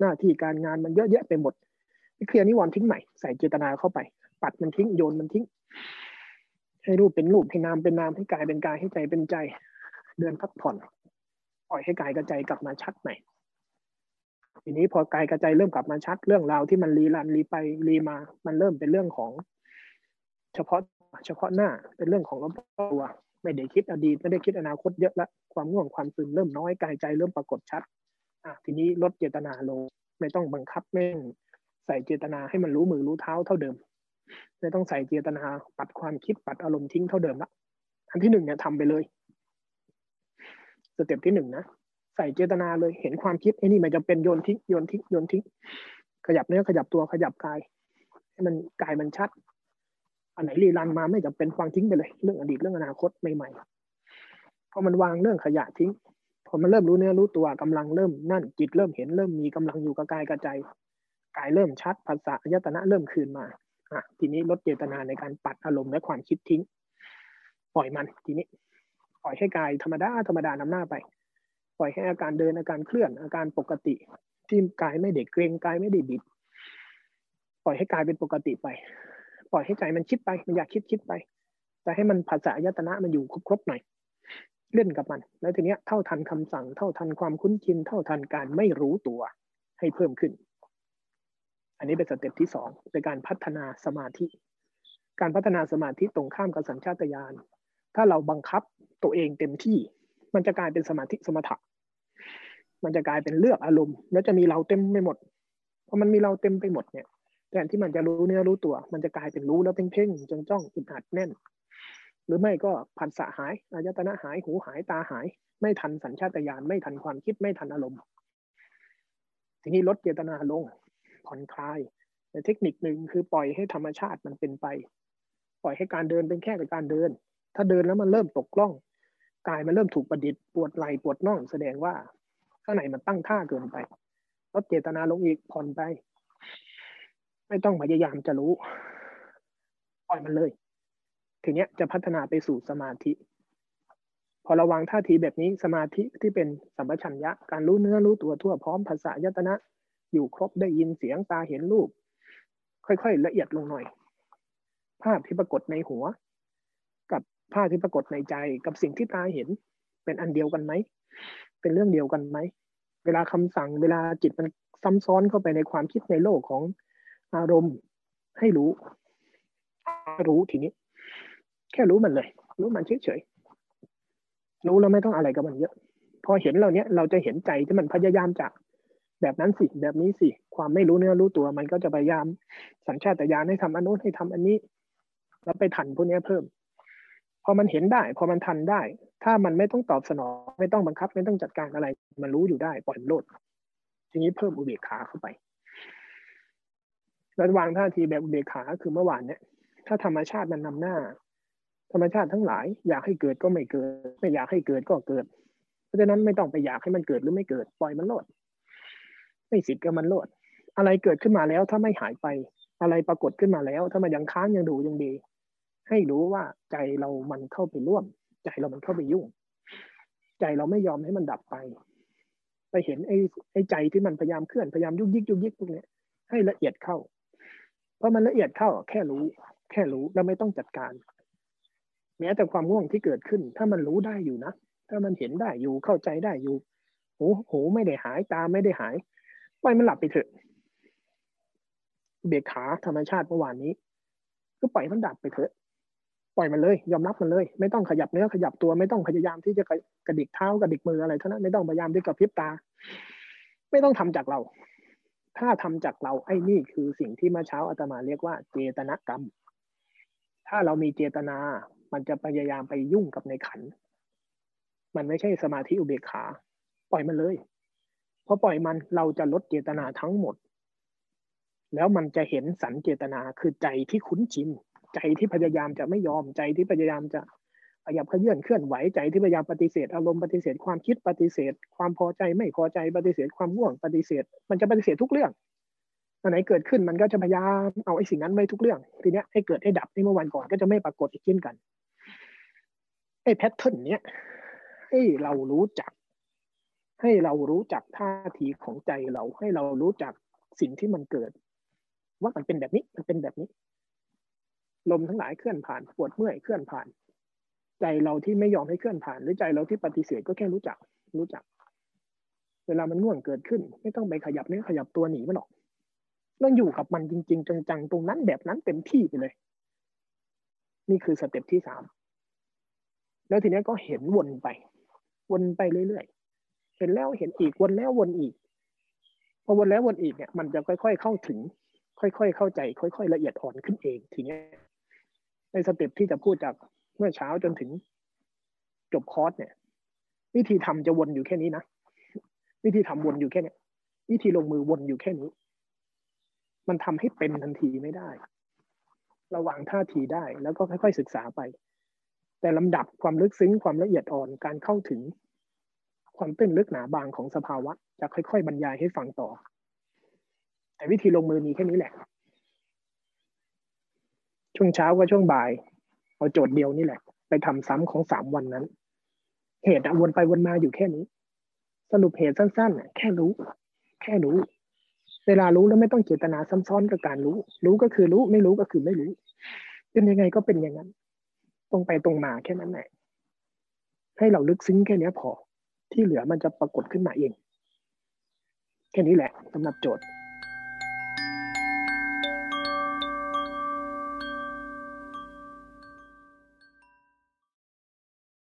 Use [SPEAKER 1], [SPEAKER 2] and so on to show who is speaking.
[SPEAKER 1] หน้าที่การงานมันเยอะแยะไปหมดเคลียร์นิวรณ์ทิ้งใหม่ใส่เจตนาเข้าไป ปัดมันทิ้งโยนมันทิ้ง ให้รูปเป็นรูปให้นามเป็นนามให้กายเป็นกายให้ใจเป็นใจ เดินพักผ่อนปล่อยให้กายกับใจกลับมาชัดใหม่ทีนี้พอกายกระใจเริ่มกลับมาชัดเรื่องราวที่มันรีรันรีไปรีมา มันเริ่มเป็นเรื่องของ เฉพาะเฉพาะหน้าเป็นเรื่องของรอบตัวไม่ได้คิดอดีตไม่ได้คิดอนาคตเยอะแล้วความง่วงความซึมเริ่มน้อยกายใจเริ่มปรากฏชัด นี้ลดเจตนาลง ไม่ต้องบังคับแม่งใส่เจตนาให้มันรู้มือรู้เท้าเท่าเดิม ไม่ต้องใส่เจตนาปัดความคิดปัดอารมณ์ทิ้งเท่าเดิมละอันที่หนึ่งเนี่ยทำไปเลยสเต็ปที่หนึ่งนะใส่เจตนาเลยเห็นความคิดไอ้นี่มันจะเป็นโยนทิ้งโยนทิ้งโยนทิ้งขยับเนื้อขยับตัวขยับกาย ให้มันกายมันชัด อันไหนรีรันมาไม่จำเป็นวางทิ้งไปเลย เรื่องอดีตเรื่องอนาคตใหม่ๆพอมันวางเรื่องขยะทิ้ง พอมันเริ่มรู้เนื้อรู้ตัวกำลังเริ่มนั่นจิตเริ่มเห็นเริ่มมีกำลังอยู่กับกายกับใจกายเริ่มชัดภาษาอายตนะเริ่มคืนมาอะทีนี้ลดเจตนาในการปัดอารมณ์และความคิดทิ้ง ปล่อยมันทีนี้ปล่อยให้กายธรรมดาธรรมดานำหน้าไป ปล่อยให้อาการเดินอาการเคลื่อนอาการปกติที่กายไม่เด็กเกรงกายไม่ได้บิด ปล่อยให้กายเป็นปกติไป ปล่อยให้ใจมันคิดไปมันอยากคิดคิดไป แต่ให้มันภาษายตนะมันอยู่ครบๆหน่อย เล่นกับมัน แล้วทีเนี้ยเท่าทันคำสั่ง เท่าทันความคุ้นชิน เท่าทันการไม่รู้ตัวให้เพิ่มขึ้น อันนี้เป็นสเต็ปที่สองในการพัฒนาสมาธิ การพัฒนาสมาธิตรงข้ามกับสัญชาตญาณ ถ้าเราบังคับตัวเองเต็มที่ มันจะกลายเป็นสมาธิสมถะ มันจะกลายเป็นเลือกอารมณ์ แล้วจะมีเราเต็มไปหมด เพอมันมีเราเต็มไปหมดเนี่ยแทนที่มันจะรู้เนื้อรู้ตัว มันจะกลายเป็นรู้แล้วเพ่งเพ่งจงจ้องอึดอัดแน่น หรือไม่ก็ผัสสะหายอายตนะหายหูหายตาหาย ไม่ทันสัญชาตญาณไม่ทันความคิดไม่ทันอารมณ์ ทีนี้ลดเจตนาลงผ่อนคลายแต่เทคนิคหนึ่งคือปล่อยให้ธรรมชาติมันเป็นไป ปล่อยให้การเดินเป็นแค่การเดิน ถ้าเดินแล้วมันเริ่มตกกล้องกายมันเริ่มถูกประดิษฐ์ปวดไหล่ปวดน่องแสดงว่าข้างในมันตั้งท่าเกินไปลดเจตนาลงอีกผ่อนไป ไม่ต้องพยายามจะรู้ ปล่อยมันเลย ทีเนี้ยจะพัฒนาไปสู่สมาธิ พอระวังท่าทีแบบนี้สมาธิที่เป็นสัมปชัญญะการรู้เนื้อรู้ตัวทั่วพร้อมภาษายตนะ อยู่ครบได้ยินเสียงตาเห็นรูป ค่อยๆ ละเอียดลงหน่อย ภาพที่ปรากฏในหัว กับภาพที่ปรากฏในใจกับสิ่งที่ตาเห็นเป็นอันเดียวกันไหมเป็นเรื่องเดียวกันไหมเวลาคำสั่งเวลาจิตมันซ้ำซ้อนเข้าไปในความคิดในโลกของอารมณ์ให้รู้ รู้ทีนี้ แค่รู้มันเลย รู้มันเฉยๆรู้แล้วไม่ต้องอะไรกับมันเยอะ พอเห็นเราเนี้ยเราจะเห็นใจที่มันพยายามจะแบบนั้นสิแบบนี้สิความไม่รู้เนื้อรู้ตัวมันก็จะพยายามสัญชาตญาณให้ทำอันนู้นให้ทำอันนี้แล้วไปทันพวกนี้เพิ่ม พอมันเห็นได้ พอมันทันได้ ถ้ามันไม่ต้องตอบสนอง ไม่ต้องบังคับ ไม่ต้องจัดการอะไร มันรู้อยู่ได้ปล่อยโลด ทีนี้เพิ่มอุเบกขาเข้าไปแล้ววางท่าทีแบบอุเบกขาคือเมื่อวานเนี่ยถ้าธรรมชาติมันนำหน้า ธรรมชาติทั้งหลาย อยากให้เกิดก็ไม่เกิด ไม่อยากให้เกิดก็เกิด เพราะฉะนั้นไม่ต้องไปอยากให้มันเกิดหรือไม่เกิดปล่อยมันโลด ไม่สิทธิ์ก็มันโลด อะไรเกิดขึ้นมาแล้วถ้าไม่หายไป อะไรปรากฏขึ้นมาแล้ว ถ้ามันยังค้างยังดูยังดี ให้รู้ว่าใจเรามันเข้าไปร่วม ใจเรามันเข้าไปยุ่ง ใจเราไม่ยอมให้มันดับไป ไปเห็นไอ้ไอ้ใจที่มันพยายามเคลื่อนพยายามยุกยิกยุกยิกพวกนี้ให้ละเอียดเข้า เพราะมันละเอียดเข้าแค่รู้ แค่รู้แล้วไม่ต้องจัดการ แม้แต่ความง่วงที่เกิดขึ้น ถ้ามันรู้ได้อยู่นะ ถ้ามันเห็นได้อยู่เข้าใจได้อยู่หูหูไม่ได้หายตาไม่ได้หายปล่อยมันหลับไปเถอะเบียขาธรรมชาติเมื่อวานนี้ ก็ปล่อยมันดับไปเถอะ ปล่อยมันเลย ยอมรับมันเลย ไม่ต้องขยับเนื้อขยับตัวไม่ต้องพยายามที่จะกระดิกเท้ากระดิกมืออะไรเท่านั้นไม่ต้องพยายามที่กระพริบตา ไม่ต้องทำจากเรา ถ้าทำจากเราไอ้นี่คือสิ่งที่เมื่อเช้าอาตมาเรียกว่า เจตนากรรม ถ้าเรามีเจตนา มันจะพยายามไปยุ่งกับในขัน มันไม่ใช่สมาธิอุเบกขา ปล่อยมันเลยพอปล่อยมันเราจะลดเจตนาทั้งหมด แล้วมันจะเห็นสันเจตนาคือใจที่คุ้นชินใจที่พยายามจะไม่ยอมใจที่พยายามจะขยับขยื่นเคลื่อนไหวใจที่พยายามปฏิเสธอารมณ์ปฏิเสธความคิดปฏิเสธ ความพอใจไม่พอใจปฏิเสธความง่วงปฏิเสธ มันจะปฏิเสธทุกเรื่องอันไหนเกิดขึ้นมันก็จะพยายามเอาไอ้สิ่งนั้นไว้ทุกเรื่อง ทีเนี้ยให้เกิดให้ดับที่เมื่อวันก่อนก็จะไม่ปรากฏอีกเช่นกัน ไอ้แพทเทิร์นเนี้ยให้เรารู้จัก ให้เรารู้จักท่าทีของใจเรา ให้เรารู้จักสิ่งที่มันเกิด ว่ามันเป็นแบบนี้มันเป็นแบบนี้ ลมทั้งหลายเคลื่อนผ่านปวดเมื่อยเคลื่อนผ่าน ใจเราที่ไม่ยอมให้เคลื่อนผ่าน หรือใจเราที่ปฏิเสธก็แค่รู้จัก รู้จัก เวลามันง่วงเกิดขึ้น ไม่ต้องไปขยับเนื้อขยับตัวหนีมันหรอกต้องอยู่กับมันจริง ๆ จังๆตรงนั้นแบบนั้นเต็มที่ไปเลย นี่คือสเต็ปที่สาม แล้วทีนี้ก็เห็นวนไป วนไปเรื่อยๆ เห็นแล้วเห็นอีกวนแล้ววนอีก พอวนแล้ววนอีกเนี่ย มันจะค่อย ๆ เข้าถึง ค่อย ๆ เข้าใจ ค่อย ๆ ละเอียดอ่อนขึ้นเอง ทีนี้ในสเต็ปที่จะพูดจากเมื่อเช้าจนถึงจบคอร์สเนี่ย วิธีทำจะวนอยู่แค่นี้นะวิธีทำวนอยู่แค่นี้วิธีลงมือวนอยู่แค่นี้ มันทำให้เป็นทันทีไม่ได้ ระวังท่าทีได้แล้วก็ค่อย ๆ ศึกษาไป แต่ลำดับความลึกซึ้งความละเอียดอ่อนการเข้าถึง ความตื้นลึกหนาบางของสภาวะ จะค่อย ๆ บรรยายให้ฟังต่อ แต่วิธีลงมือมีแค่นี้แหละช่วงเช้ากับช่วงบ่ายเอาโจทย์เดียวนี่แหละ ไปทำซ้ำของสามวันนั้น เหตุวนไปวนมาอยู่แค่นี้ สรุปเหตุสั้นๆแค่รู้ แค่รู้ เวลารู้แล้วไม่ต้องเจตนาซ้ำซ้อนกับการรู้ รู้ก็คือรู้ไม่รู้ก็คือไม่รู้ เป็นยังไงก็เป็นอย่างนั้น ตรงไปตรงมาแค่นั้นแหละให้เราลึกซึ้งแค่นี้พอ ที่เหลือมันจะปรากฏขึ้นมาเอง แค่นี้แหละสำหรับโจทย์